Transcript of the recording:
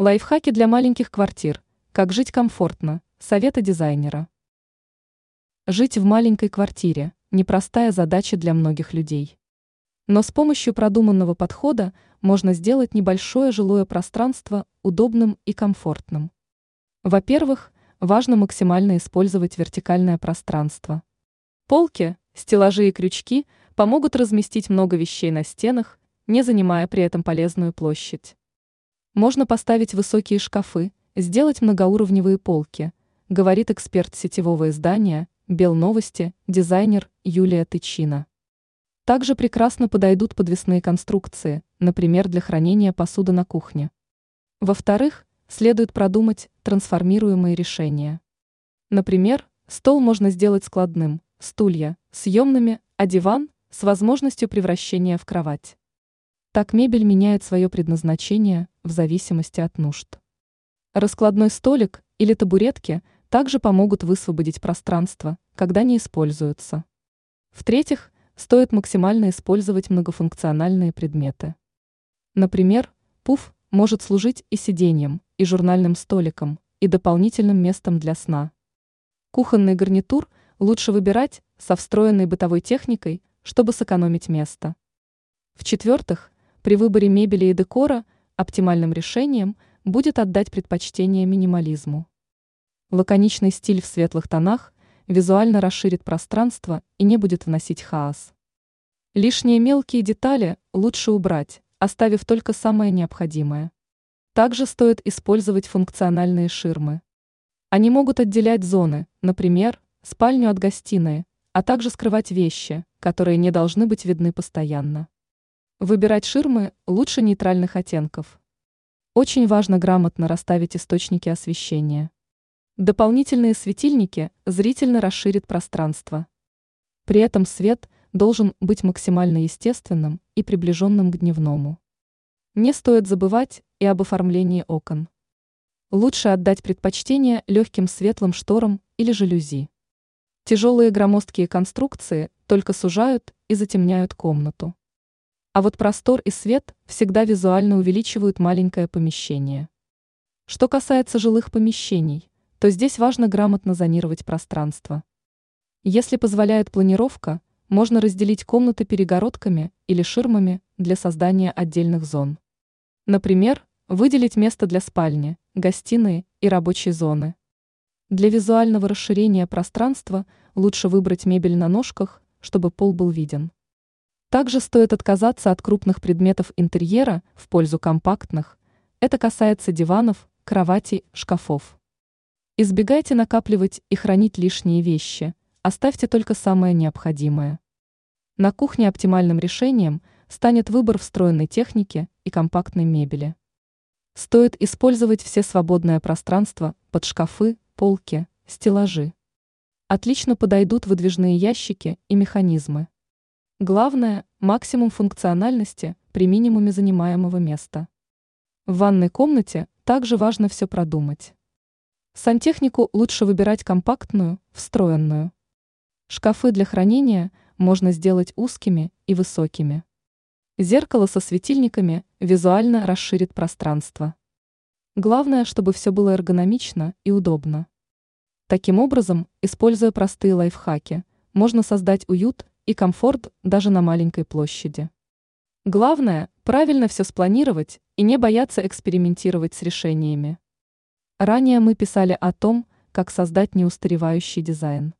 Лайфхаки для маленьких квартир. Как жить комфортно. Советы дизайнера. Жить в маленькой квартире – непростая задача для многих людей. Но с помощью продуманного подхода можно сделать небольшое жилое пространство удобным и комфортным. Во-первых, важно максимально использовать вертикальное пространство. Полки, стеллажи и крючки помогут разместить много вещей на стенах, не занимая при этом полезную площадь. Можно поставить высокие шкафы, сделать многоуровневые полки, говорит эксперт сетевого издания «Белновости», дизайнер Юлия Тычина. Также прекрасно подойдут подвесные конструкции, например, для хранения посуды на кухне. Во-вторых, следует продумать трансформируемые решения. Например, стол можно сделать складным, стулья – съемными, а диван – с возможностью превращения в кровать. Так мебель меняет свое предназначение в зависимости от нужд. Раскладной столик или табуретки также помогут высвободить пространство, когда не используются. В-третьих, стоит максимально использовать многофункциональные предметы. Например, пуф может служить и сиденьем, и журнальным столиком, и дополнительным местом для сна. Кухонный гарнитур лучше выбирать со встроенной бытовой техникой, чтобы сэкономить место. В-четвертых, при выборе мебели и декора оптимальным решением будет отдать предпочтение минимализму. Лаконичный стиль в светлых тонах визуально расширит пространство и не будет вносить хаос. Лишние мелкие детали лучше убрать, оставив только самое необходимое. Также стоит использовать функциональные ширмы. Они могут отделять зоны, например, спальню от гостиной, а также скрывать вещи, которые не должны быть видны постоянно. Выбирать ширмы лучше нейтральных оттенков. Очень важно грамотно расставить источники освещения. Дополнительные светильники зрительно расширят пространство. При этом свет должен быть максимально естественным и приближенным к дневному. Не стоит забывать и об оформлении окон. Лучше отдать предпочтение легким светлым шторам или жалюзи. Тяжелые громоздкие конструкции только сужают и затемняют комнату. А вот простор и свет всегда визуально увеличивают маленькое помещение. Что касается жилых помещений, то здесь важно грамотно зонировать пространство. Если позволяет планировка, можно разделить комнаты перегородками или ширмами для создания отдельных зон. Например, выделить место для спальни, гостиной и рабочей зоны. Для визуального расширения пространства лучше выбрать мебель на ножках, чтобы пол был виден. Также стоит отказаться от крупных предметов интерьера в пользу компактных. Это касается диванов, кроватей, шкафов. Избегайте накапливать и хранить лишние вещи, оставьте только самое необходимое. На кухне оптимальным решением станет выбор встроенной техники и компактной мебели. Стоит использовать все свободное пространство под шкафы, полки, стеллажи. Отлично подойдут выдвижные ящики и механизмы. Главное – максимум функциональности при минимуме занимаемого места. В ванной комнате также важно все продумать. Сантехнику лучше выбирать компактную, встроенную. Шкафы для хранения можно сделать узкими и высокими. Зеркало со светильниками визуально расширит пространство. Главное, чтобы все было эргономично и удобно. Таким образом, используя простые лайфхаки, можно создать уют и комфорт даже на маленькой площади. Главное – правильно все спланировать и не бояться экспериментировать с решениями. Ранее мы писали о том, как создать неустаревающий дизайн.